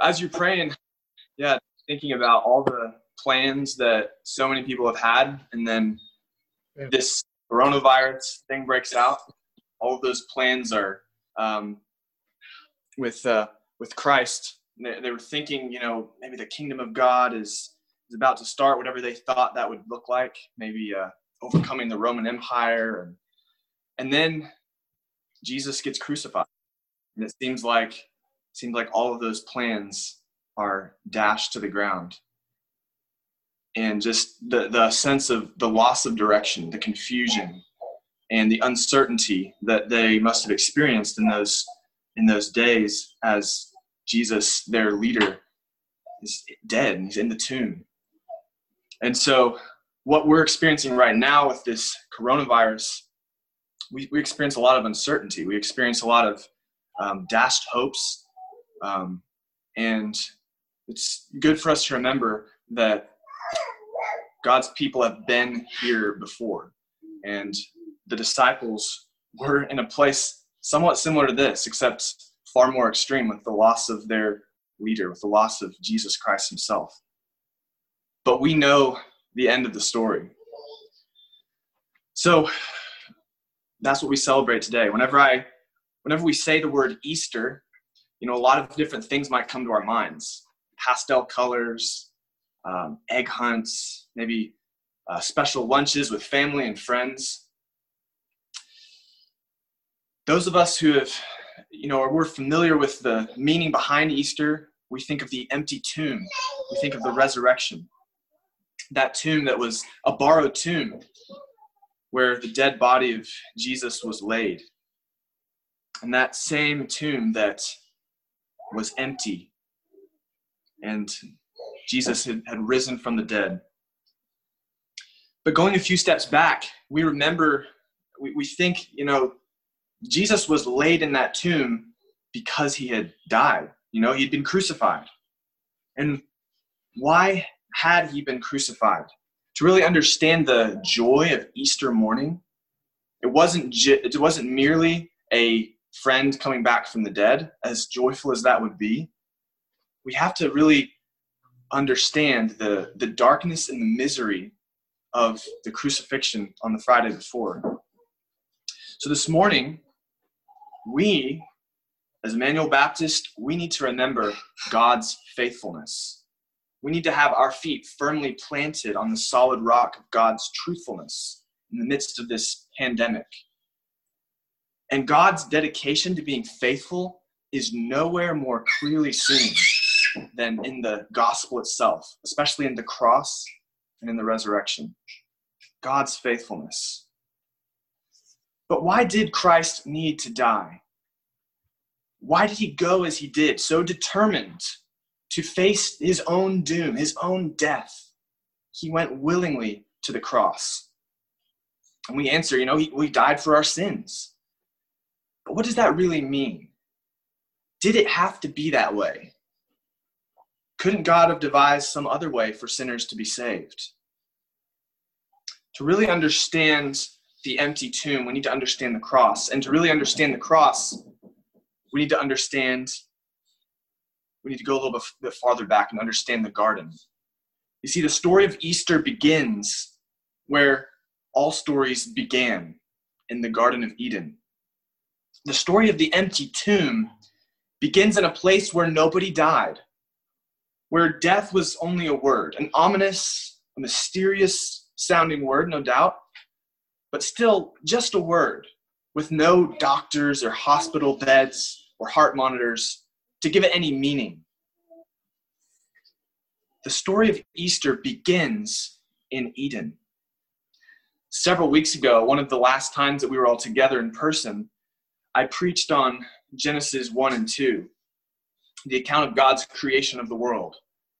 as you're praying, yeah, thinking about all the plans that so many people have had, and then yeah. this coronavirus thing breaks out. All of those plans are um, with uh, with Christ. They, they were thinking, you know, maybe the kingdom of God is is about to start. Whatever they thought that would look like, maybe uh, overcoming the Roman Empire, and and then Jesus gets crucified, and it seems like seems like all of those plans are dashed to the ground. And just the, the sense of the loss of direction the confusion and the uncertainty that they must have experienced in those in those days as jesus their leader is dead and he's in the tomb. And so what we're experiencing right now with this coronavirus we, we experience a lot of uncertainty. We experience a lot of um, dashed hopes um, and it's good for us to remember that God's people have been here before. And the disciples were in a place somewhat similar to this, except far more extreme with the loss of their leader, with the loss of Jesus Christ himself. But we know the end of the story. So that's what we celebrate today. Whenever I whenever we say the word Easter, you know, a lot of different things might come to our minds pastel colors, um, egg hunts, maybe uh, special lunches with family and friends. Those of us who have, you know, we're familiar with the meaning behind Easter, we think of the empty tomb, we think of the resurrection. That tomb that was a borrowed tomb where the dead body of Jesus was laid. And that same tomb that was empty and Jesus had, had risen from the dead. But going a few steps back, we remember, we, we think, you know, Jesus was laid in that tomb because he had died. You know, he'd been crucified. And why had he been crucified? To really understand the joy of Easter morning, it wasn't, it wasn't merely a friend coming back from the dead, as joyful as that would be, we have to really understand the, the darkness and the misery of the crucifixion on the Friday before. So this morning, we, as Emmanuel Baptist, we need to remember God's faithfulness. We need to have our feet firmly planted on the solid rock of God's truthfulness in the midst of this pandemic. And God's dedication to being faithful is nowhere more clearly seen than in the gospel itself, especially in the cross and in the resurrection. God's faithfulness. But why did Christ need to die? Why did he go as he did, so determined to face his own doom, his own death? He went willingly to the cross. And we answer, you know, he, he died for our sins. But what does that really mean? Did it have to be that way? Couldn't God have devised some other way for sinners to be saved? To really understand the empty tomb, we need to understand the cross. And to really understand the cross, we need to understand, we need to go a little bit farther back and understand the garden. You see, the story of Easter begins where all stories began in the Garden of Eden the story of the empty tomb begins in a place where nobody died, where death was only a word, an ominous, a mysterious sounding word, no doubt, but still just a word with no doctors or hospital beds or heart monitors to give it any meaning. The story of Easter begins in Eden. Several weeks ago, one of the last times that we were all together in person, I preached on Genesis 1 and 2, the account of God's creation of the world,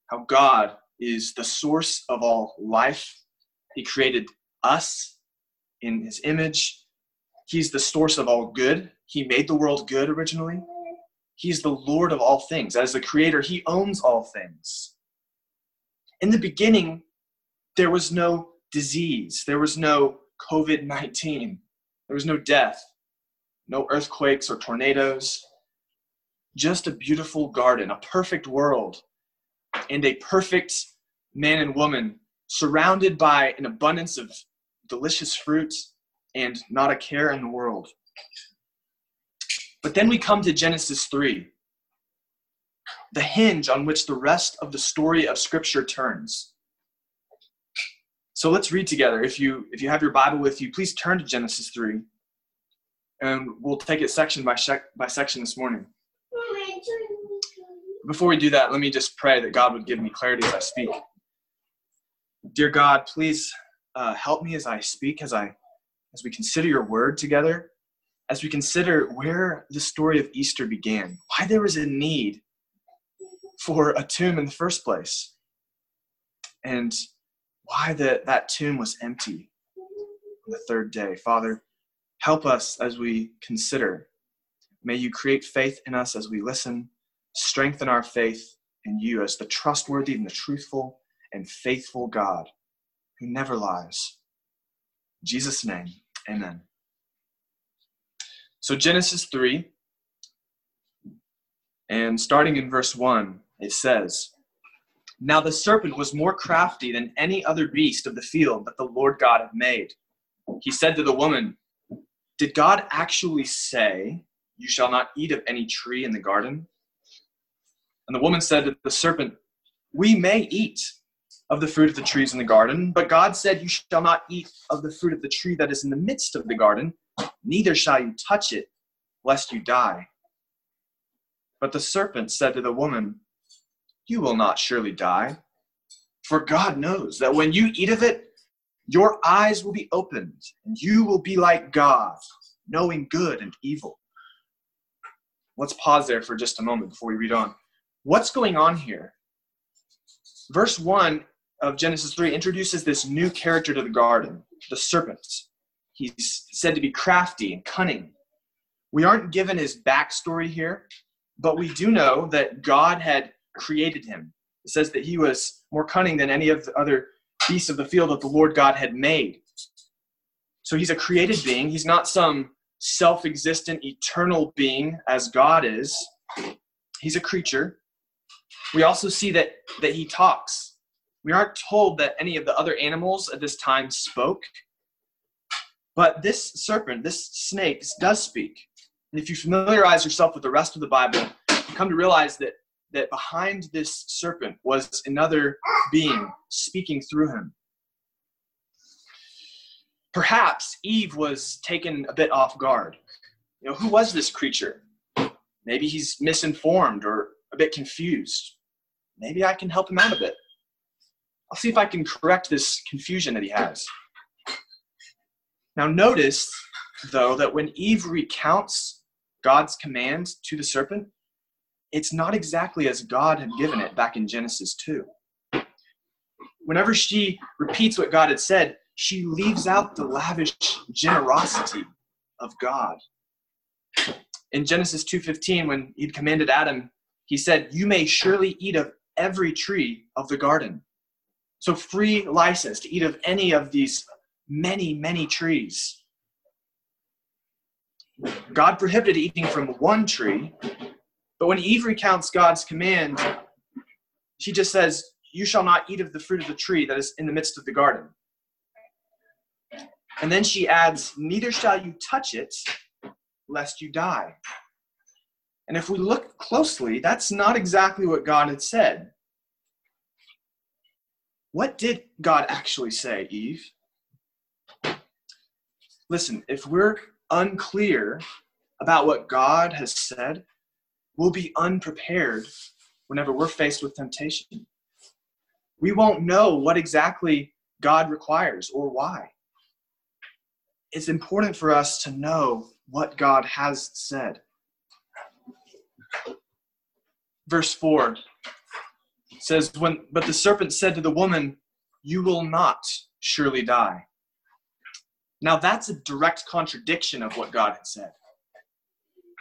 how God is the source of all life. He created us in his image. He's the source of all good. He made the world good originally. He's the Lord of all things. As the creator, he owns all things. In the beginning, there was no disease, there was no COVID 19, there was no death no earthquakes or tornadoes. just a beautiful garden, a perfect world, and a perfect man and woman surrounded by an abundance of delicious fruits and not a care in the world. But then we come to Genesis 3, the hinge on which the rest of the story of Scripture turns. So let's read together. If you if you have your Bible with you, please turn to Genesis 3. And we'll take it section by, by section this morning. Before we do that, let me just pray that God would give me clarity as I speak. Dear God, please uh, help me as I speak, as I as we consider your word together, as we consider where the story of Easter began, why there was a need for a tomb in the first place, and why the, that tomb was empty on the third day. Father, help us as we consider. May you create faith in us as we listen, strengthen our faith in you as the trustworthy and the truthful and faithful God who never lies. In Jesus' name, amen. So, Genesis 3, and starting in verse 1, it says, Now the serpent was more crafty than any other beast of the field that the Lord God had made. He said to the woman, Did God actually say, You shall not eat of any tree in the garden? And the woman said to the serpent, We may eat of the fruit of the trees in the garden, but God said, You shall not eat of the fruit of the tree that is in the midst of the garden, neither shall you touch it, lest you die. But the serpent said to the woman, You will not surely die, for God knows that when you eat of it, your eyes will be opened, and you will be like God, knowing good and evil. Let's pause there for just a moment before we read on. What's going on here? Verse 1 of Genesis 3 introduces this new character to the garden, the serpent. He's said to be crafty and cunning. We aren't given his backstory here, but we do know that God had created him. It says that he was more cunning than any of the other beasts of the field that the Lord God had made. So he's a created being. He's not some self existent, eternal being as God is. He's a creature. We also see that, that he talks. We aren't told that any of the other animals at this time spoke, but this serpent, this snake, does speak. And if you familiarize yourself with the rest of the Bible, you come to realize that, that behind this serpent was another being speaking through him. Perhaps Eve was taken a bit off guard. You know, who was this creature? Maybe he's misinformed or a bit confused. Maybe I can help him out a bit. I'll see if I can correct this confusion that he has. Now, notice, though, that when Eve recounts God's command to the serpent, it's not exactly as God had given it back in Genesis 2. Whenever she repeats what God had said, she leaves out the lavish generosity of God. In Genesis 2:15 when he'd commanded Adam, he said, "You may surely eat of every tree of the garden." So, free license to eat of any of these many, many trees. God prohibited eating from one tree, but when Eve recounts God's command, she just says, You shall not eat of the fruit of the tree that is in the midst of the garden. And then she adds, Neither shall you touch it, lest you die. And if we look closely, that's not exactly what God had said. What did God actually say, Eve? Listen, if we're unclear about what God has said, we'll be unprepared whenever we're faced with temptation. We won't know what exactly God requires or why. It's important for us to know what God has said. Verse 4 says when but the serpent said to the woman you will not surely die now that's a direct contradiction of what god had said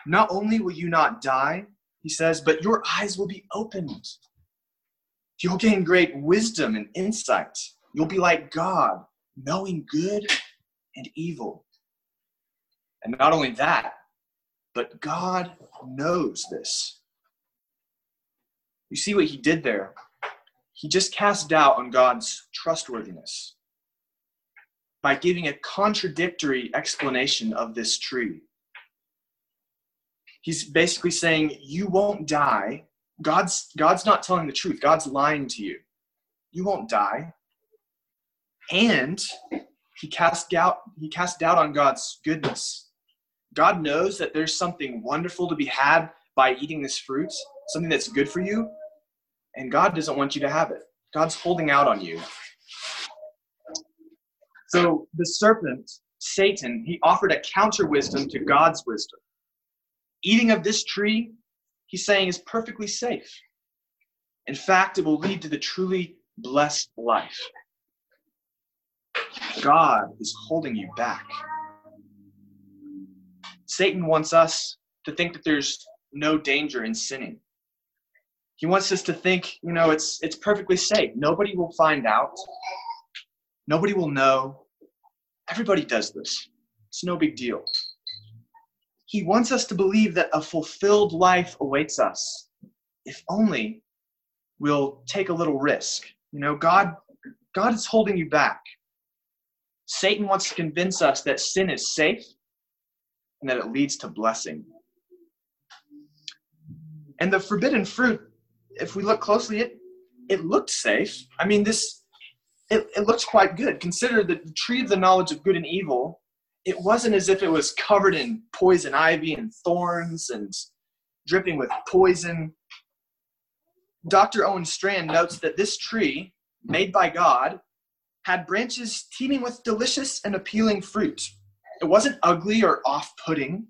not only will you not die he says but your eyes will be opened you'll gain great wisdom and insight you'll be like god knowing good and evil and not only that but god knows this You see what he did there? He just cast doubt on God's trustworthiness by giving a contradictory explanation of this tree. He's basically saying, You won't die. God's, God's not telling the truth, God's lying to you. You won't die. And he cast doubt, he cast doubt on God's goodness. God knows that there's something wonderful to be had by eating this fruit, something that's good for you, and God doesn't want you to have it. God's holding out on you. So the serpent, Satan, he offered a counter wisdom to God's wisdom. Eating of this tree, he's saying, is perfectly safe. In fact, it will lead to the truly blessed life. God is holding you back. Satan wants us to think that there's no danger in sinning. He wants us to think, you know, it's it's perfectly safe. Nobody will find out. Nobody will know. Everybody does this. It's no big deal. He wants us to believe that a fulfilled life awaits us if only we'll take a little risk. You know, God God is holding you back. Satan wants to convince us that sin is safe and that it leads to blessing. And the forbidden fruit, if we look closely, it it looked safe. I mean, this it, it looks quite good. Consider the tree of the knowledge of good and evil. It wasn't as if it was covered in poison ivy and thorns and dripping with poison. Dr. Owen Strachan notes that this tree, made by God, had branches teeming with delicious and appealing fruit. It wasn't ugly or off putting.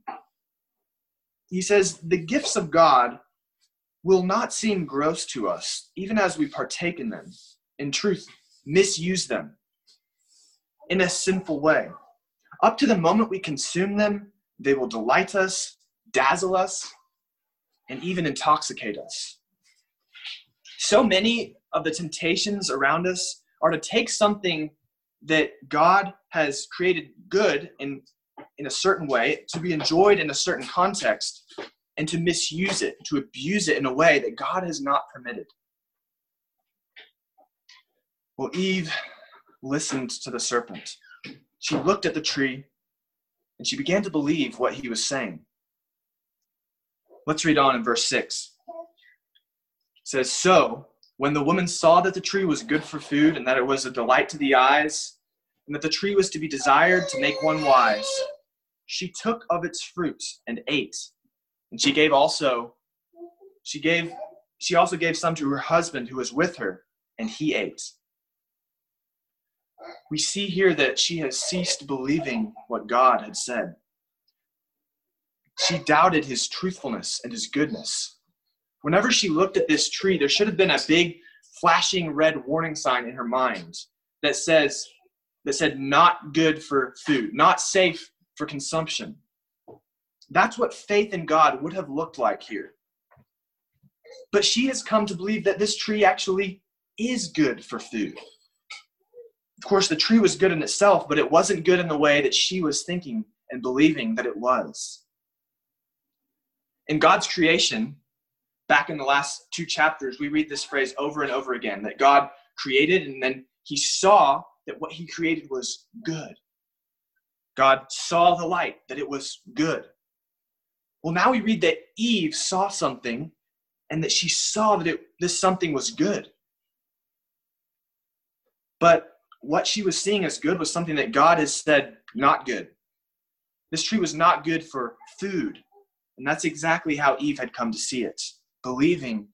He says, The gifts of God will not seem gross to us, even as we partake in them. In truth, misuse them in a sinful way. Up to the moment we consume them, they will delight us, dazzle us, and even intoxicate us. So many of the temptations around us are to take something that God has created good in, in a certain way, to be enjoyed in a certain context, and to misuse it, to abuse it in a way that God has not permitted. Well, Eve listened to the serpent. She looked at the tree and she began to believe what he was saying. Let's read on in verse 6. It says, So, when the woman saw that the tree was good for food and that it was a delight to the eyes, and that the tree was to be desired to make one wise, she took of its fruit and ate. And she gave also, she gave, she also gave some to her husband who was with her, and he ate we see here that she has ceased believing what God had said. She doubted his truthfulness and his goodness. Whenever she looked at this tree, there should have been a big flashing red warning sign in her mind that says that said not good for food, not safe for consumption. That's what faith in God would have looked like here. But she has come to believe that this tree actually is good for food. Of course, the tree was good in itself, but it wasn't good in the way that she was thinking and believing that it was. In God's creation, back in the last two chapters, we read this phrase over and over again that God created and then he saw that what he created was good. God saw the light, that it was good. Well, now we read that Eve saw something and that she saw that it, this something was good. But what she was seeing as good was something that God has said not good. This tree was not good for food. And that's exactly how Eve had come to see it, believing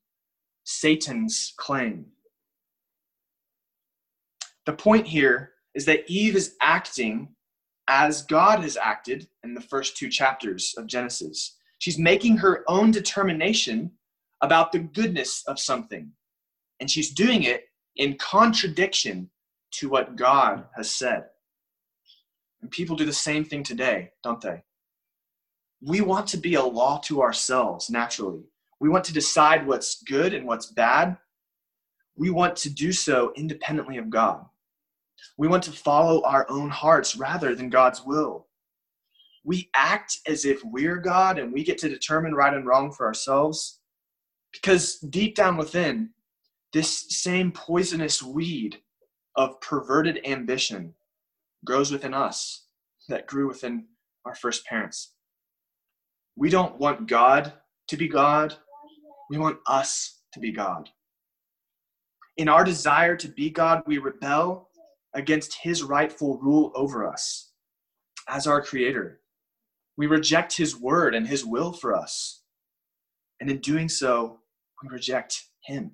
Satan's claim. The point here is that Eve is acting as God has acted in the first two chapters of Genesis. She's making her own determination about the goodness of something. And she's doing it in contradiction to what God has said. And people do the same thing today, don't they? We want to be a law to ourselves naturally. We want to decide what's good and what's bad. We want to do so independently of God. We want to follow our own hearts rather than God's will. We act as if we're God and we get to determine right and wrong for ourselves. Because deep down within, this same poisonous weed of perverted ambition grows within us that grew within our first parents. We don't want God to be God, we want us to be God. In our desire to be God, we rebel against his rightful rule over us as our creator. We reject his word and his will for us. And in doing so, we reject him.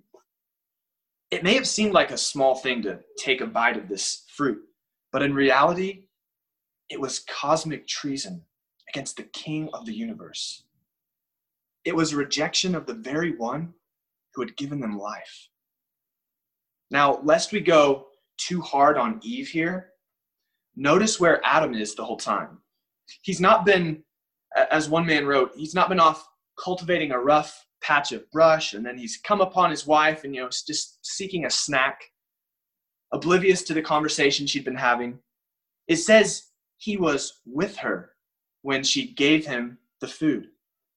It may have seemed like a small thing to take a bite of this fruit, but in reality, it was cosmic treason against the king of the universe. It was rejection of the very one who had given them life. Now, lest we go too hard on Eve here, notice where Adam is the whole time. He's not been, as one man wrote, he's not been off cultivating a rough patch of brush and then he's come upon his wife and, you know, just seeking a snack, oblivious to the conversation she'd been having. It says he was with her when she gave him the food,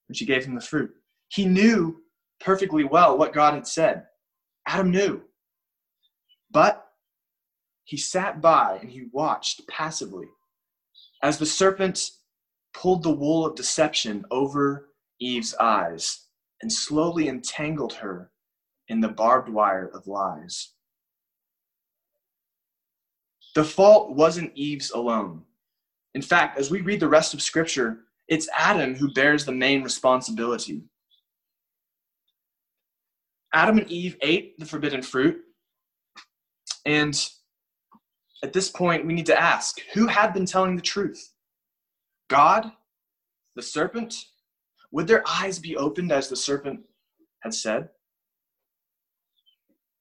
when she gave him the fruit. He knew perfectly well what God had said. Adam knew. But he sat by and he watched passively as the serpent pulled the wool of deception over Eve's eyes and slowly entangled her in the barbed wire of lies. The fault wasn't Eve's alone. In fact, as we read the rest of Scripture, it's Adam who bears the main responsibility. Adam and Eve ate the forbidden fruit, and at this point, we need to ask who had been telling the truth? God? The serpent? Would their eyes be opened as the serpent had said?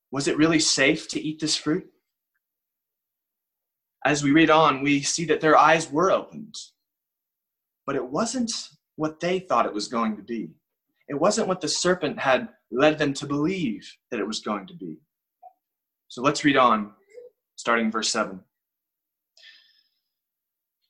Was it really safe to eat this fruit? As we read on, we see that their eyes were opened, but it wasn't what they thought it was going to be. It wasn't what the serpent had led them to believe that it was going to be. So let's read on starting verse 7.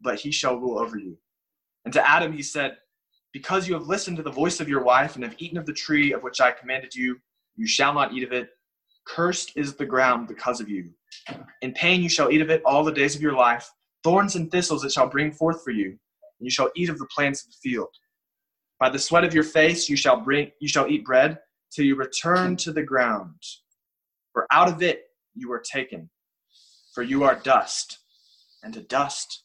but he shall rule over you. And to Adam he said, Because you have listened to the voice of your wife and have eaten of the tree of which I commanded you, you shall not eat of it. Cursed is the ground because of you. In pain you shall eat of it all the days of your life. Thorns and thistles it shall bring forth for you, and you shall eat of the plants of the field. By the sweat of your face you shall bring you shall eat bread till you return to the ground. For out of it you are taken. For you are dust, and to dust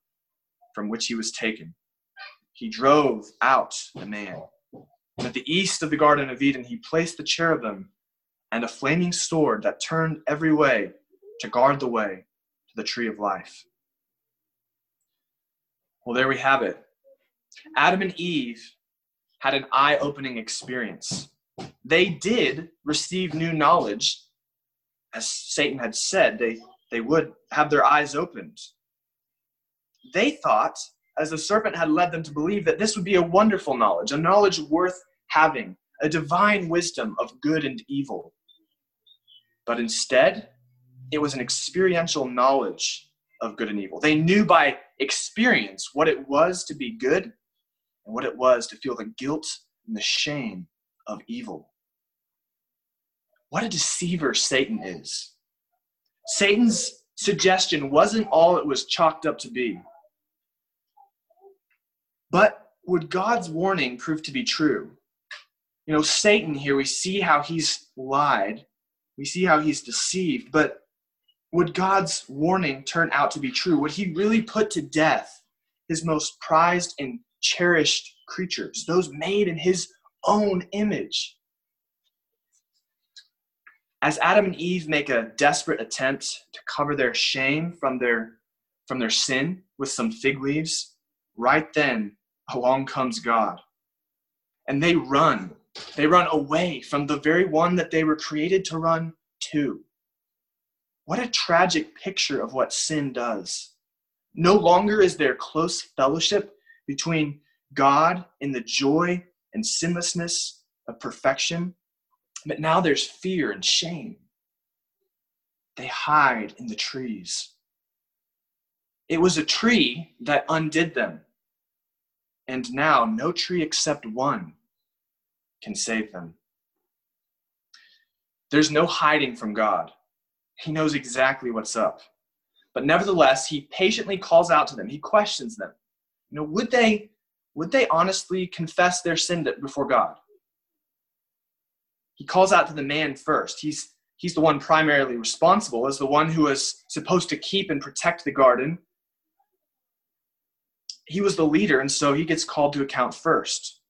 from which he was taken. He drove out the man. And at the east of the Garden of Eden, he placed the cherubim and a flaming sword that turned every way to guard the way to the tree of life. Well, there we have it. Adam and Eve had an eye opening experience. They did receive new knowledge, as Satan had said, they, they would have their eyes opened. They thought, as the serpent had led them to believe, that this would be a wonderful knowledge, a knowledge worth having, a divine wisdom of good and evil. But instead, it was an experiential knowledge of good and evil. They knew by experience what it was to be good and what it was to feel the guilt and the shame of evil. What a deceiver Satan is. Satan's suggestion wasn't all it was chalked up to be. But would God's warning prove to be true? You know, Satan here, we see how he's lied, we see how he's deceived, but would God's warning turn out to be true? Would he really put to death his most prized and cherished creatures, those made in his own image? As Adam and Eve make a desperate attempt to cover their shame from their, from their sin with some fig leaves, right then along comes God. And they run. They run away from the very one that they were created to run to. What a tragic picture of what sin does. No longer is there close fellowship between God in the joy and sinlessness of perfection, but now there's fear and shame. They hide in the trees. It was a tree that undid them. And now no tree except one can save them. There's no hiding from God. He knows exactly what's up. But nevertheless, he patiently calls out to them. He questions them. You know, would they would they honestly confess their sin before God? He calls out to the man first. He's he's the one primarily responsible as the one who is supposed to keep and protect the garden. He was the leader and so he gets called to account first.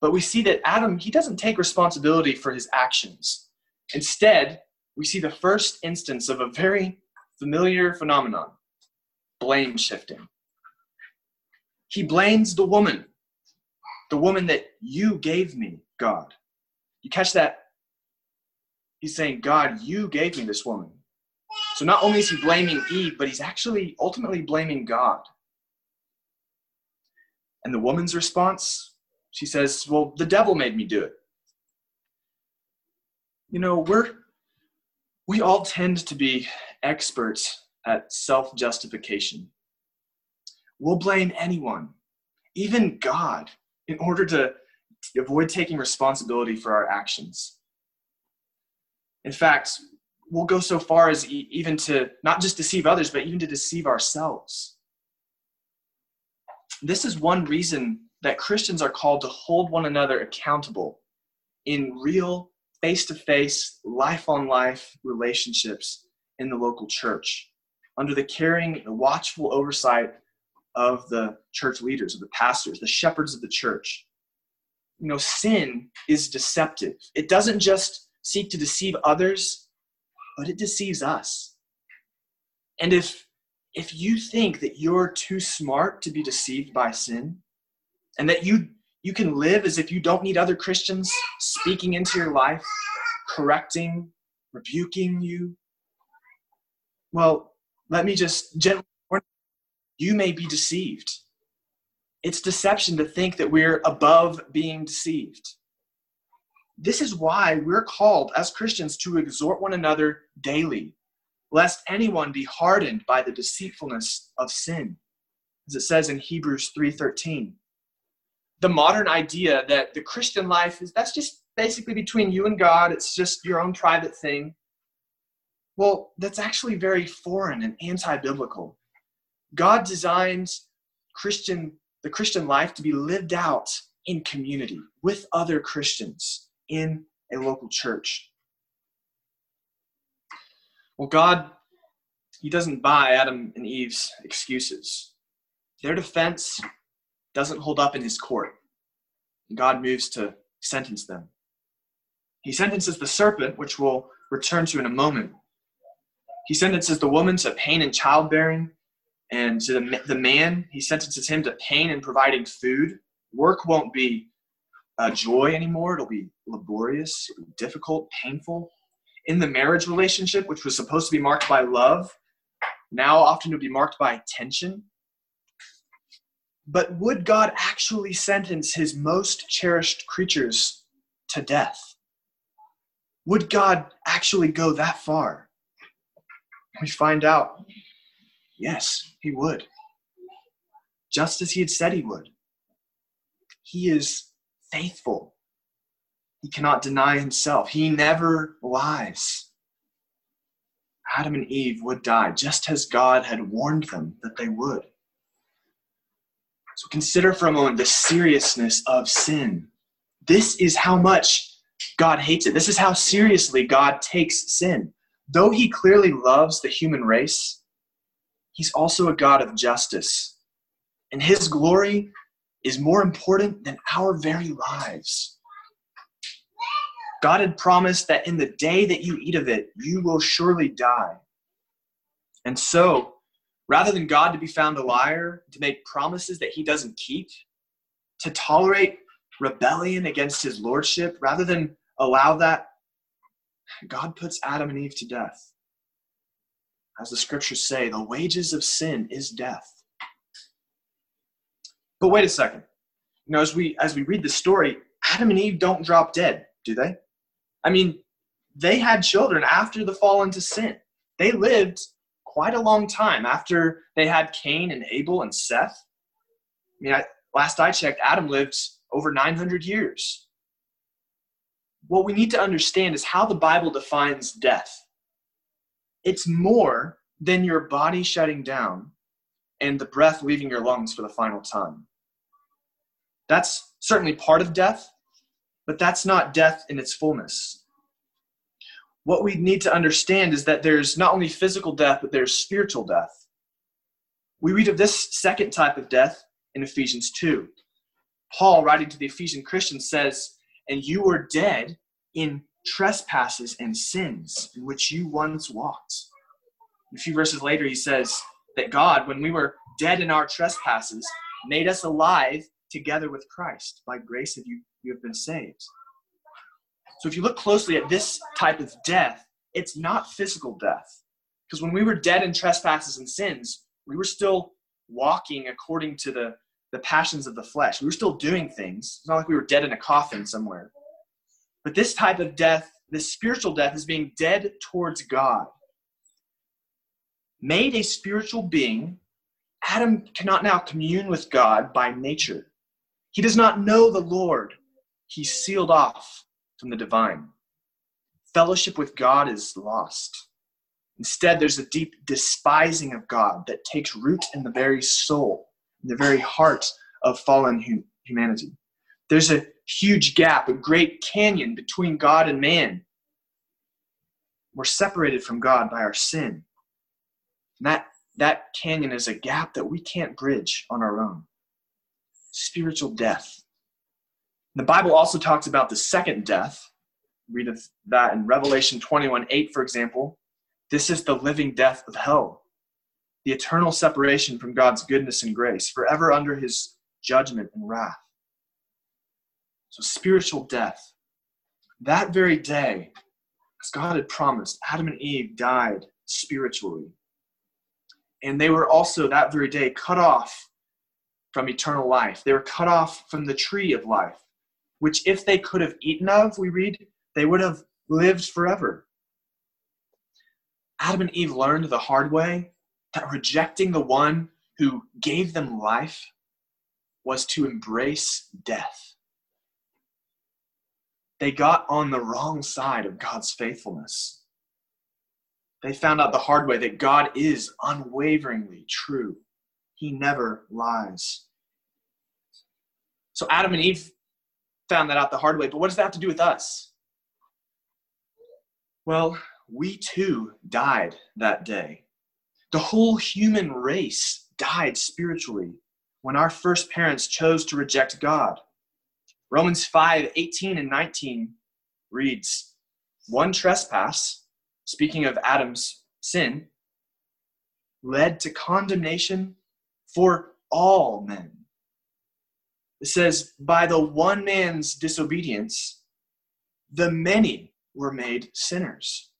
But we see that Adam, he doesn't take responsibility for his actions. Instead, we see the first instance of a very familiar phenomenon blame shifting. He blames the woman, the woman that you gave me, God. You catch that? He's saying, God, you gave me this woman. So not only is he blaming Eve, but he's actually ultimately blaming God. And the woman's response, she says, Well, the devil made me do it. You know, we're we all tend to be experts at self justification. We'll blame anyone, even God, in order to avoid taking responsibility for our actions. In fact, we'll go so far as even to not just deceive others, but even to deceive ourselves. This is one reason that Christians are called to hold one another accountable in real face to face, life on life relationships in the local church under the caring, the watchful oversight of the church leaders, of the pastors, the shepherds of the church. You know, sin is deceptive. It doesn't just seek to deceive others, but it deceives us. And if if you think that you're too smart to be deceived by sin and that you you can live as if you don't need other Christians speaking into your life, correcting, rebuking you. Well, let me just gently warn you, you may be deceived. It's deception to think that we're above being deceived. This is why we're called as Christians to exhort one another daily, lest anyone be hardened by the deceitfulness of sin. As it says in Hebrews 3:13 the modern idea that the Christian life is that's just basically between you and God, it's just your own private thing. Well, that's actually very foreign and anti-biblical. God designs Christian the Christian life to be lived out in community with other Christians in a local church. Well, God, He doesn't buy Adam and Eve's excuses. Their defense doesn't hold up in his court. God moves to sentence them. He sentences the serpent, which we'll return to in a moment. He sentences the woman to pain and childbearing, and to the, the man, he sentences him to pain and providing food. Work won't be a joy anymore, it'll be laborious, difficult, painful. In the marriage relationship, which was supposed to be marked by love, now often to be marked by tension. But would God actually sentence his most cherished creatures to death? Would God actually go that far? We find out, yes, he would. Just as he had said he would. He is faithful. He cannot deny himself. He never lies. Adam and Eve would die just as God had warned them that they would. So consider for a moment the seriousness of sin. This is how much God hates it. This is how seriously God takes sin. Though he clearly loves the human race, he's also a God of justice. And his glory is more important than our very lives. God had promised that in the day that you eat of it, you will surely die. And so, rather than God to be found a liar, to make promises that he doesn't keep, to tolerate rebellion against his lordship, rather than allow that, God puts Adam and Eve to death. As the scriptures say, the wages of sin is death. But wait a second. You know, as we as we read the story, Adam and Eve don't drop dead, do they? I mean, they had children after the fall into sin. They lived quite a long time after they had Cain and Abel and Seth. I mean, I, last I checked, Adam lived over 900 years. What we need to understand is how the Bible defines death. It's more than your body shutting down and the breath leaving your lungs for the final time. That's certainly part of death, but that's not death in its fullness. What we need to understand is that there's not only physical death, but there's spiritual death. We read of this second type of death in Ephesians 2. Paul, writing to the Ephesian Christians, says, And you were dead in trespasses and sins in which you once walked. A few verses later, he says that God, when we were dead in our trespasses, made us alive together with Christ. By grace have you, you have been saved. So if you look closely at this type of death, it's not physical death. Because when we were dead in trespasses and sins, we were still walking according to the, the passions of the flesh. We were still doing things. It's not like we were dead in a coffin somewhere. But this type of death, this spiritual death, is being dead towards God. Made a spiritual being, Adam cannot now commune with God by nature. He does not know the Lord. He's sealed off from the divine. Fellowship with God is lost. Instead, there's a deep despising of God that takes root in the very soul, in the very heart of fallen humanity. There's a huge gap, a great canyon between God and man. We're separated from God by our sin. And that, that canyon is a gap that we can't bridge on our own spiritual death. The Bible also talks about the second death. Read that in Revelation 21 8, for example. This is the living death of hell, the eternal separation from God's goodness and grace, forever under his judgment and wrath. So, spiritual death. That very day, as God had promised, Adam and Eve died spiritually. And they were also that very day cut off from eternal life. They were cut off from the tree of life, which if they could have eaten of, we read, they would have lived forever. Adam and Eve learned the hard way that rejecting the one who gave them life was to embrace death. They got on the wrong side of God's faithfulness. They found out the hard way that God is unwaveringly true he never lies. So Adam and Eve found that out the hard way. But what does that have to do with us? Well, we too died that day. The whole human race died spiritually when our first parents chose to reject God. Romans 5 18 and 19 reads One trespass, speaking of Adam's sin, led to condemnation for all men. It says, By the one man's disobedience, the many were made sinners.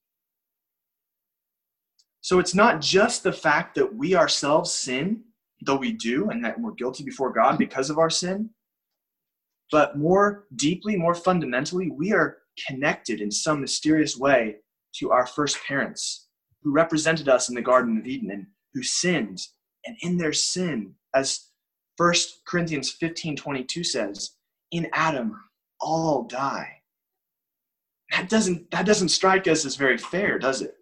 So it's not just the fact that we ourselves sin, though we do, and that we're guilty before God because of our sin, but more deeply, more fundamentally, we are connected in some mysterious way to our first parents who represented us in the Garden of Eden and who sinned. And in their sin, as 1 Corinthians 15 22 says, in Adam, all die. That doesn't, that doesn't strike us as very fair, does it?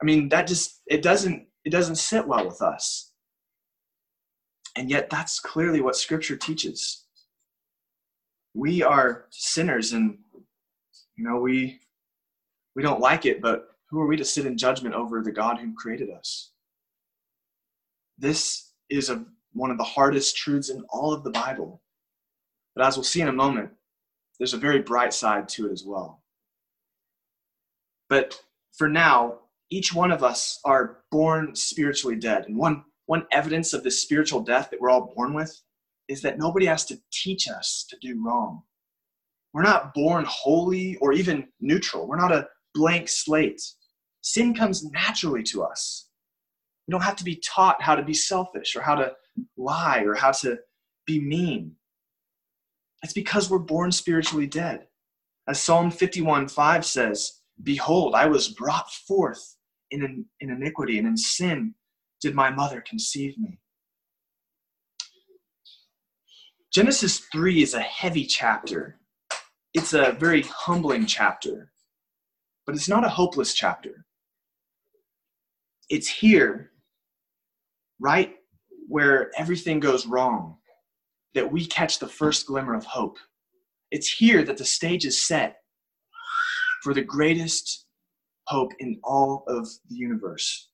I mean, that just, it doesn't, it doesn't sit well with us. And yet, that's clearly what Scripture teaches we are sinners and you know we we don't like it but who are we to sit in judgment over the god who created us this is a, one of the hardest truths in all of the bible but as we'll see in a moment there's a very bright side to it as well but for now each one of us are born spiritually dead and one one evidence of this spiritual death that we're all born with is that nobody has to teach us to do wrong. We're not born holy or even neutral. We're not a blank slate. Sin comes naturally to us. We don't have to be taught how to be selfish or how to lie or how to be mean. It's because we're born spiritually dead. As Psalm 51 5 says, Behold, I was brought forth in, in iniquity, and in sin did my mother conceive me. Genesis 3 is a heavy chapter. It's a very humbling chapter, but it's not a hopeless chapter. It's here, right where everything goes wrong, that we catch the first glimmer of hope. It's here that the stage is set for the greatest hope in all of the universe.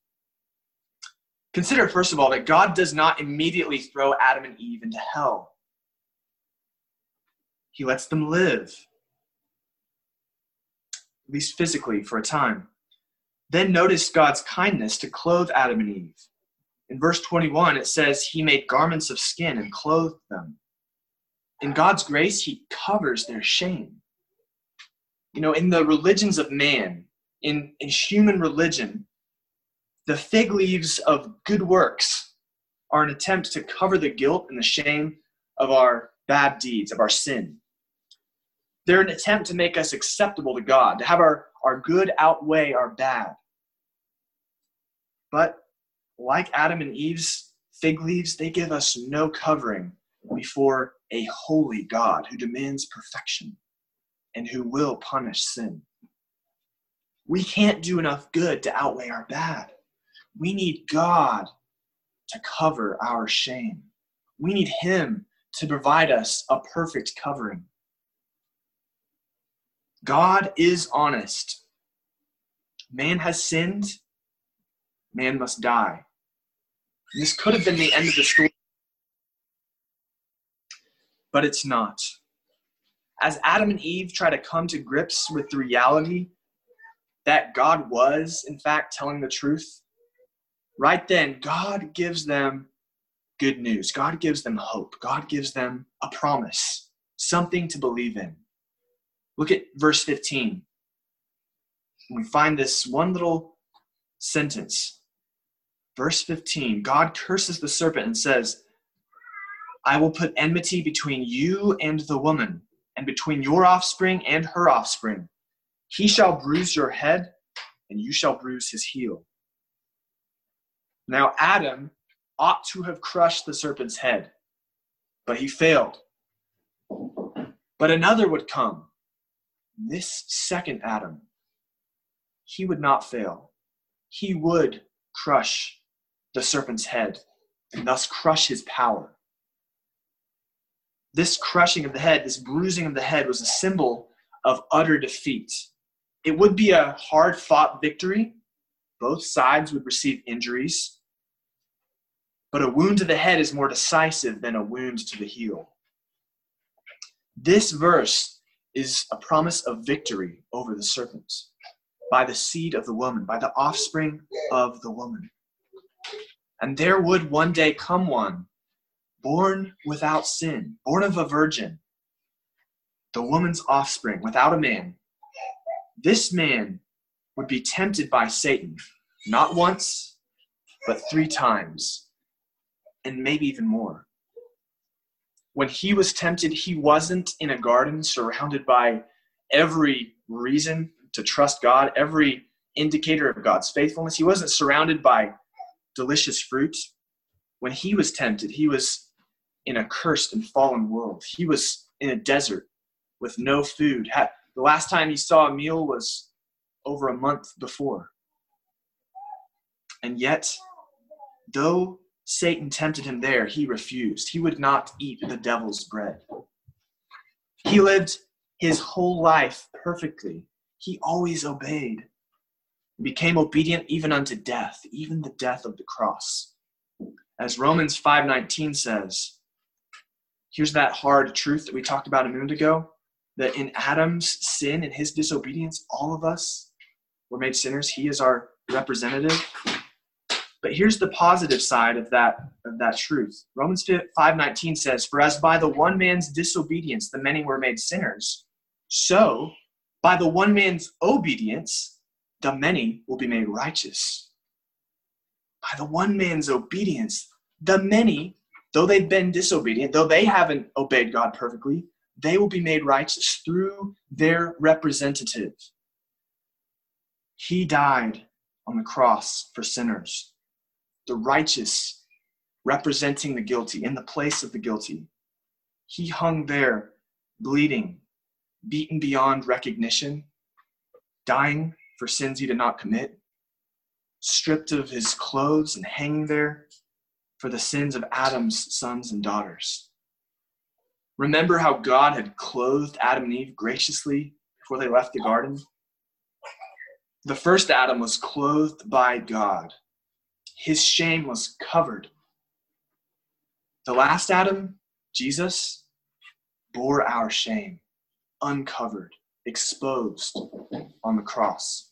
Consider, first of all, that God does not immediately throw Adam and Eve into hell. He lets them live, at least physically, for a time. Then notice God's kindness to clothe Adam and Eve. In verse 21, it says, He made garments of skin and clothed them. In God's grace, He covers their shame. You know, in the religions of man, in, in human religion, the fig leaves of good works are an attempt to cover the guilt and the shame of our bad deeds, of our sin. They're an attempt to make us acceptable to God, to have our, our good outweigh our bad. But like Adam and Eve's fig leaves, they give us no covering before a holy God who demands perfection and who will punish sin. We can't do enough good to outweigh our bad. We need God to cover our shame. We need Him to provide us a perfect covering. God is honest. Man has sinned, man must die. This could have been the end of the story, but it's not. As Adam and Eve try to come to grips with the reality that God was, in fact, telling the truth, right then, God gives them good news. God gives them hope. God gives them a promise, something to believe in. Look at verse 15. We find this one little sentence. Verse 15 God curses the serpent and says, I will put enmity between you and the woman, and between your offspring and her offspring. He shall bruise your head, and you shall bruise his heel. Now, Adam ought to have crushed the serpent's head, but he failed. But another would come this second Adam, he would not fail. He would crush the serpent's head and thus crush his power. This crushing of the head, this bruising of the head, was a symbol of utter defeat. It would be a hard fought victory. Both sides would receive injuries. But a wound to the head is more decisive than a wound to the heel. This verse is a promise of victory over the serpent by the seed of the woman, by the offspring of the woman. And there would one day come one born without sin, born of a virgin, the woman's offspring, without a man. This man would be tempted by Satan, not once, but three times, and maybe even more. When he was tempted, he wasn't in a garden surrounded by every reason to trust God, every indicator of God's faithfulness. He wasn't surrounded by delicious fruit. When he was tempted, he was in a cursed and fallen world. He was in a desert with no food. The last time he saw a meal was over a month before. And yet, though Satan tempted him there, he refused. He would not eat the devil's bread. He lived his whole life perfectly. He always obeyed, became obedient even unto death, even the death of the cross. As Romans 5:19 says, here's that hard truth that we talked about a minute ago that in Adam's sin and his disobedience, all of us were made sinners. He is our representative. But here's the positive side of that of that truth. Romans 5:19 says, "For as by the one man's disobedience the many were made sinners, so by the one man's obedience the many will be made righteous." By the one man's obedience, the many, though they've been disobedient, though they haven't obeyed God perfectly, they will be made righteous through their representative. He died on the cross for sinners, the righteous representing the guilty in the place of the guilty. He hung there, bleeding, beaten beyond recognition, dying for sins he did not commit, stripped of his clothes and hanging there for the sins of Adam's sons and daughters. Remember how God had clothed Adam and Eve graciously before they left the garden? The first Adam was clothed by God, his shame was covered. The last Adam, Jesus, bore our shame, uncovered, exposed on the cross.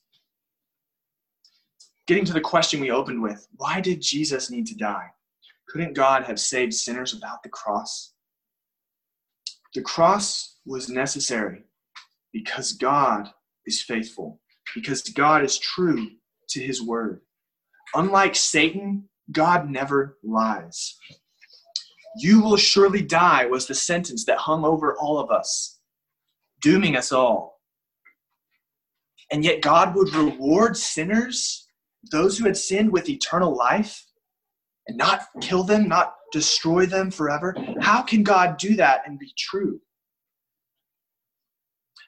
Getting to the question we opened with why did Jesus need to die? Couldn't God have saved sinners without the cross? The cross was necessary because God is faithful, because God is true to his word. Unlike Satan, God never lies. You will surely die was the sentence that hung over all of us, dooming us all. And yet, God would reward sinners, those who had sinned, with eternal life and not kill them, not destroy them forever? How can God do that and be true?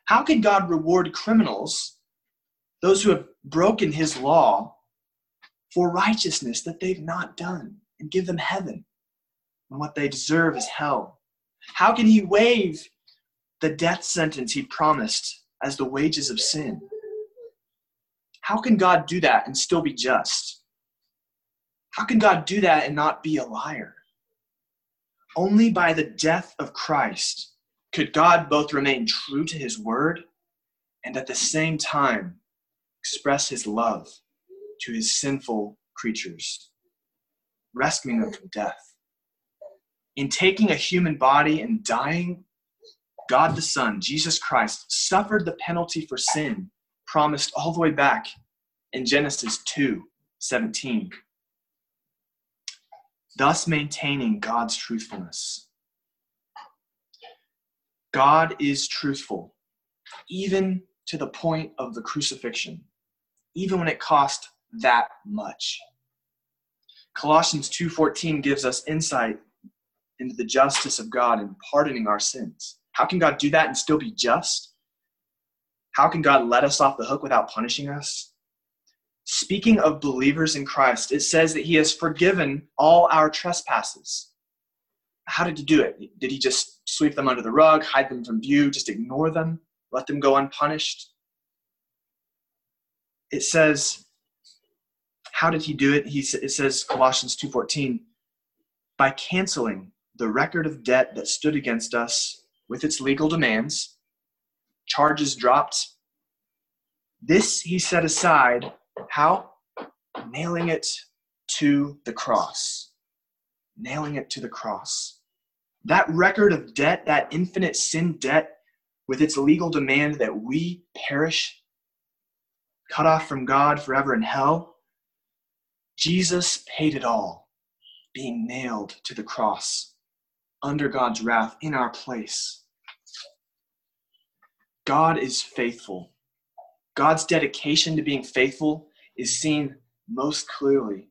How can God reward criminals, those who have broken his law, for righteousness that they've not done and give them heaven when what they deserve is hell? How can he waive the death sentence he promised as the wages of sin? How can God do that and still be just? How can God do that and not be a liar? Only by the death of Christ could God both remain true to his word and at the same time express his love to his sinful creatures, rescuing them from death. In taking a human body and dying, God the Son, Jesus Christ, suffered the penalty for sin promised all the way back in Genesis 2 17 thus maintaining God's truthfulness. God is truthful, even to the point of the crucifixion, even when it cost that much. Colossians 2:14 gives us insight into the justice of God in pardoning our sins. How can God do that and still be just? How can God let us off the hook without punishing us? Speaking of believers in Christ, it says that he has forgiven all our trespasses. How did he do it? Did he just sweep them under the rug, hide them from view, just ignore them, let them go unpunished? It says, how did he do it? He, it says, Colossians 2.14, by canceling the record of debt that stood against us with its legal demands, charges dropped. This he set aside. How? Nailing it to the cross. Nailing it to the cross. That record of debt, that infinite sin debt, with its legal demand that we perish, cut off from God forever in hell, Jesus paid it all, being nailed to the cross under God's wrath in our place. God is faithful. God's dedication to being faithful is seen most clearly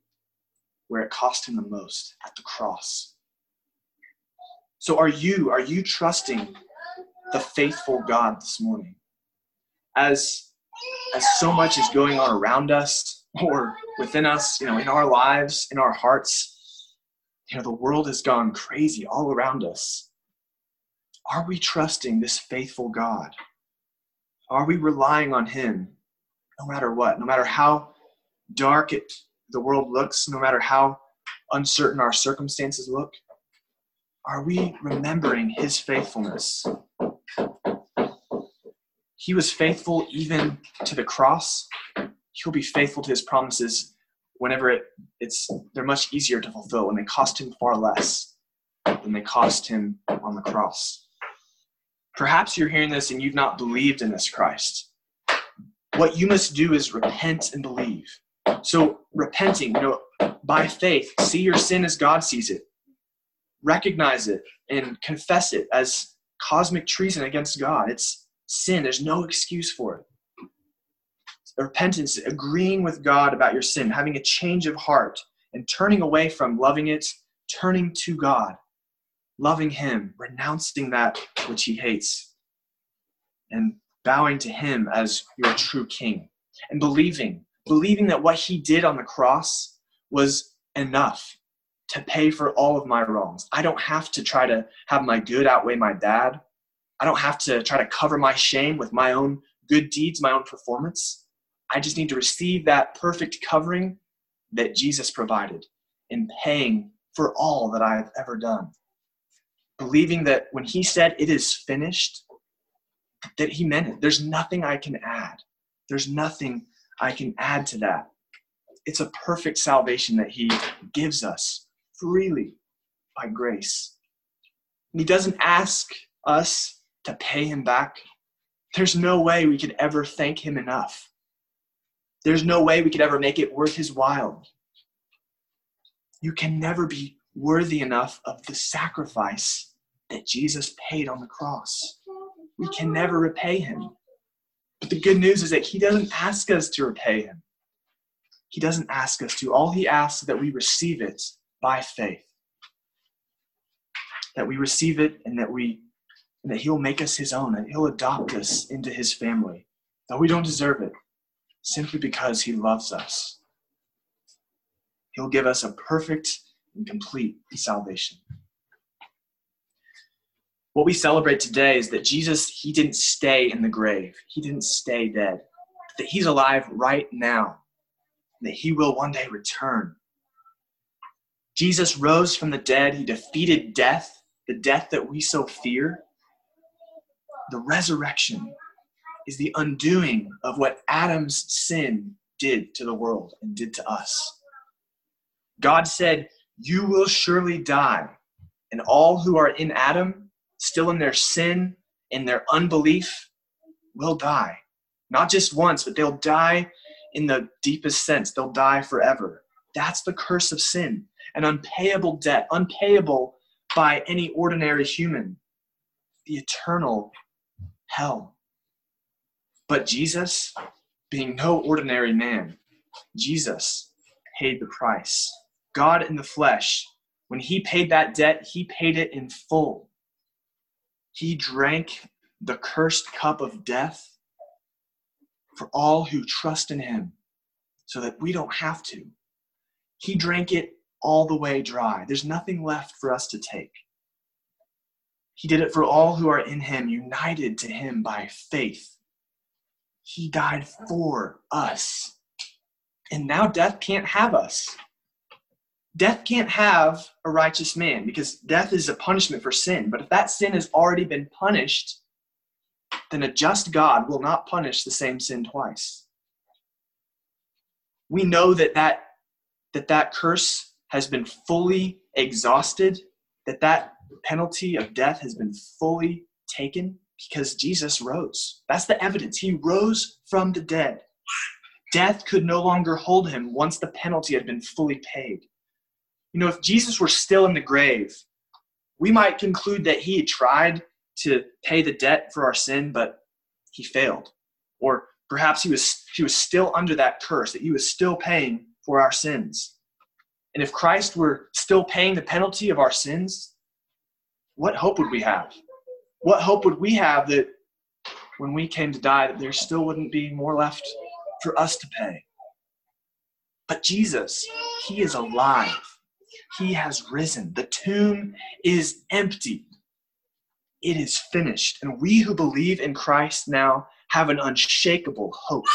where it cost him the most at the cross. So are you are you trusting the faithful God this morning? As as so much is going on around us or within us, you know, in our lives, in our hearts, you know, the world has gone crazy all around us. Are we trusting this faithful God? Are we relying on Him no matter what? No matter how dark it, the world looks, no matter how uncertain our circumstances look? Are we remembering His faithfulness? He was faithful even to the cross. He'll be faithful to His promises whenever it, it's they're much easier to fulfill and they cost Him far less than they cost Him on the cross. Perhaps you're hearing this and you've not believed in this Christ. What you must do is repent and believe. So, repenting, you know, by faith, see your sin as God sees it, recognize it, and confess it as cosmic treason against God. It's sin, there's no excuse for it. Repentance, agreeing with God about your sin, having a change of heart, and turning away from loving it, turning to God loving Him, renouncing that which He hates, and bowing to Him as your true King, and believing, believing that what He did on the cross was enough to pay for all of my wrongs. I don't have to try to have my good outweigh my bad. I don't have to try to cover my shame with my own good deeds, my own performance. I just need to receive that perfect covering that Jesus provided in paying for all that I have ever done believing that when he said it is finished, that he meant it. There's nothing I can add. There's nothing I can add to that. It's a perfect salvation that he gives us freely by grace. He doesn't ask us to pay him back. There's no way we could ever thank him enough. There's no way we could ever make it worth his while. You can never be worthy enough of the sacrifice that Jesus paid on the cross. We can never repay him. But the good news is that he doesn't ask us to repay him. He doesn't ask us to. All he asks is that we receive it by faith. That we receive it and that we and that he'll make us his own and he'll adopt us into his family. Though we don't deserve it, simply because he loves us. He'll give us a perfect and complete salvation what we celebrate today is that Jesus, he didn't stay in the grave. He didn't stay dead. That he's alive right now. That he will one day return. Jesus rose from the dead. He defeated death, the death that we so fear. The resurrection is the undoing of what Adam's sin did to the world and did to us. God said, You will surely die, and all who are in Adam still in their sin, in their unbelief, will die. Not just once, but they'll die in the deepest sense. They'll die forever. That's the curse of sin, an unpayable debt, unpayable by any ordinary human, the eternal hell. But Jesus, being no ordinary man, Jesus paid the price. God in the flesh, when he paid that debt, he paid it in full. He drank the cursed cup of death for all who trust in him so that we don't have to. He drank it all the way dry. There's nothing left for us to take. He did it for all who are in him, united to him by faith. He died for us. And now death can't have us death can't have a righteous man because death is a punishment for sin. But if that sin has already been punished, then a just God will not punish the same sin twice. We know that that, that, that curse has been fully exhausted, that that penalty of death has been fully taken because Jesus rose. That's the evidence. He rose from the dead. Death could no longer hold him once the penalty had been fully paid. You know, if Jesus were still in the grave, we might conclude that he had tried to pay the debt for our sin, but he failed. Or perhaps he was, he was still under that curse, that he was still paying for our sins. And if Christ were still paying the penalty of our sins, what hope would we have? What hope would we have that when we came to die, that there still wouldn't be more left for us to pay? But Jesus, He is alive. He has risen. The tomb is empty. It is finished. And we who believe in Christ now have an unshakable hope.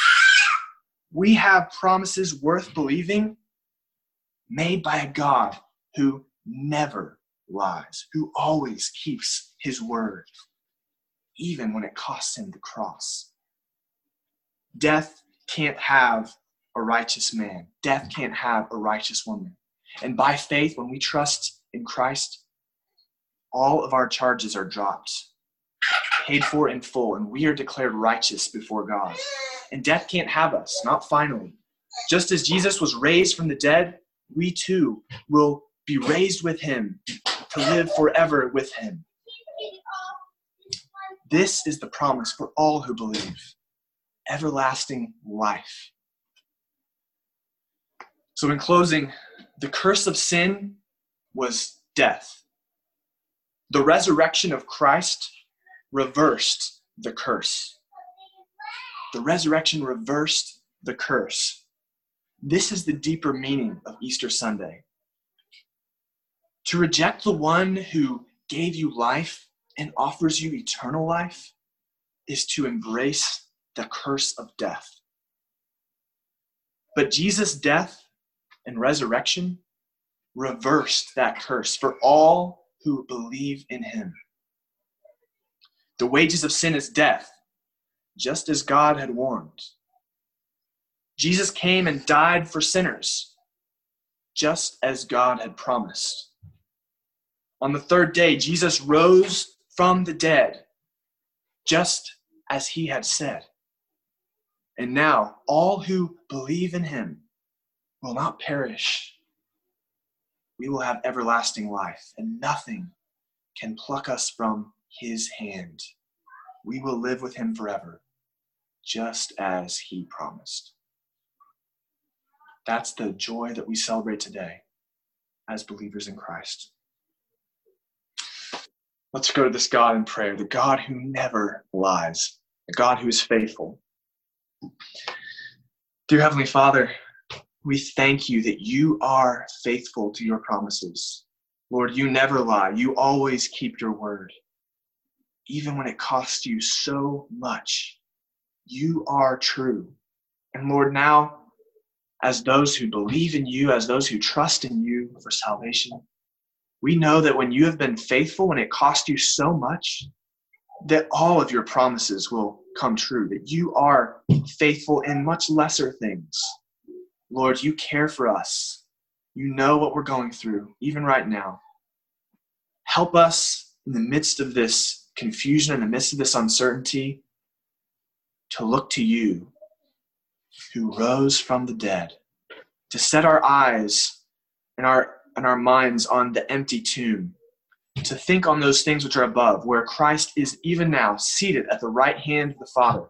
We have promises worth believing made by a God who never lies, who always keeps his word, even when it costs him the cross. Death can't have a righteous man, death can't have a righteous woman. And by faith, when we trust in Christ, all of our charges are dropped, paid for in full, and we are declared righteous before God. And death can't have us, not finally. Just as Jesus was raised from the dead, we too will be raised with him to live forever with him. This is the promise for all who believe everlasting life. So, in closing, the curse of sin was death. The resurrection of Christ reversed the curse. The resurrection reversed the curse. This is the deeper meaning of Easter Sunday. To reject the one who gave you life and offers you eternal life is to embrace the curse of death. But Jesus' death and resurrection reversed that curse for all who believe in him. The wages of sin is death, just as God had warned. Jesus came and died for sinners, just as God had promised. On the third day, Jesus rose from the dead, just as he had said. And now, all who believe in him will not perish. We will have everlasting life, and nothing can pluck us from his hand. We will live with him forever, just as he promised. That's the joy that we celebrate today as believers in Christ. Let's go to this God in prayer, the God who never lies, the God who is faithful. Dear Heavenly Father, we thank you that you are faithful to your promises. Lord, you never lie. You always keep your word. Even when it costs you so much, you are true. And Lord, now, as those who believe in you, as those who trust in you for salvation, we know that when you have been faithful, when it cost you so much, that all of your promises will come true, that you are faithful in much lesser things. Lord, you care for us. You know what we're going through, even right now. Help us in the midst of this confusion, in the midst of this uncertainty, to look to you who rose from the dead, to set our eyes and our and our minds on the empty tomb, to think on those things which are above, where Christ is even now seated at the right hand of the Father.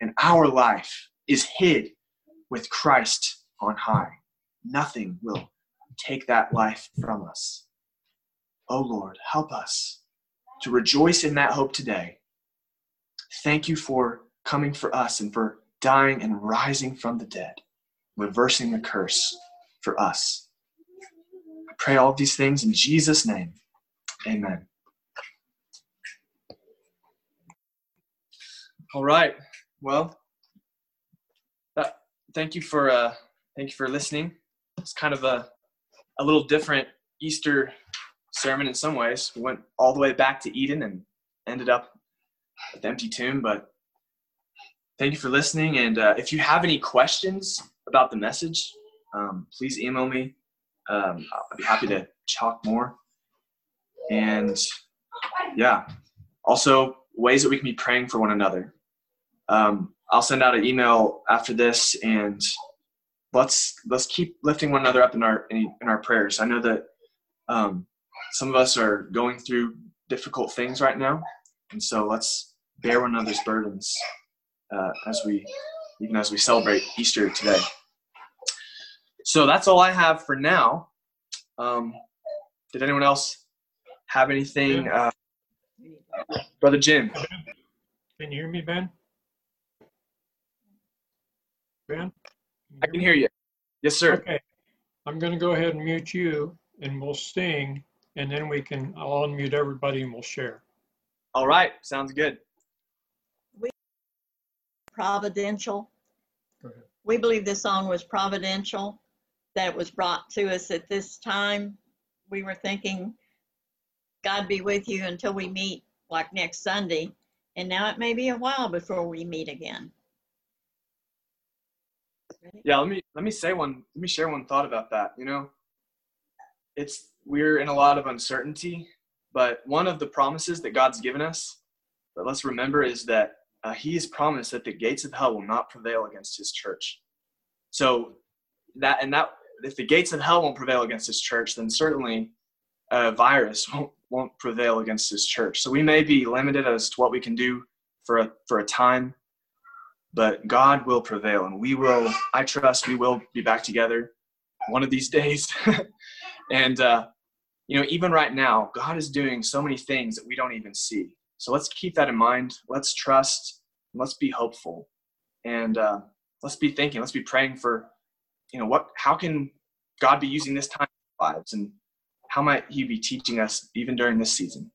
And our life is hid with Christ on high. Nothing will take that life from us. Oh Lord, help us to rejoice in that hope today. Thank you for coming for us and for dying and rising from the dead, reversing the curse for us I pray all these things in Jesus' name. Amen. All right. Well, thank you for uh, thank you for listening. It's kind of a a little different Easter sermon in some ways. We went all the way back to Eden and ended up at the empty tomb. But thank you for listening. And uh, if you have any questions about the message, um, please email me. Um, I'll be happy to talk more. And yeah, also ways that we can be praying for one another. Um, I'll send out an email after this, and let's let's keep lifting one another up in our in, our prayers. I know that um, some of us are going through difficult things right now, and so let's bear one another's burdens uh, as we even as we celebrate Easter today. So that's all I have for now. Um, did anyone else have anything? Uh, Brother Jim. Can you hear me, Ben? Ben? I can hear you. Yes, sir. Okay. I'm going to go ahead and mute you and we'll sing and then we can, I'll unmute everybody and we'll share. All right. Sounds good. We providential. Go ahead. We believe this song was providential, that it was brought to us at this time. We were thinking, God be with you until we meet like next Sunday. And now it may be a while before we meet again. Yeah, let me let me say one let me share one thought about that. You know, it's we're in a lot of uncertainty, but one of the promises that God's given us, that let's remember is that uh, He has promised that the gates of hell will not prevail against His church. So that and that if the gates of hell won't prevail against His church, then certainly a virus won't won't prevail against His church. So we may be limited as to what we can do for a for a time, but God will prevail, and we will. I trust we will be back together one of these days. and uh, you know, even right now, God is doing so many things that we don't even see. So let's keep that in mind. Let's trust. Let's be hopeful, and uh, let's be thinking. Let's be praying for, you know, what? How can God be using this time in our lives, and how might He be teaching us even during this season?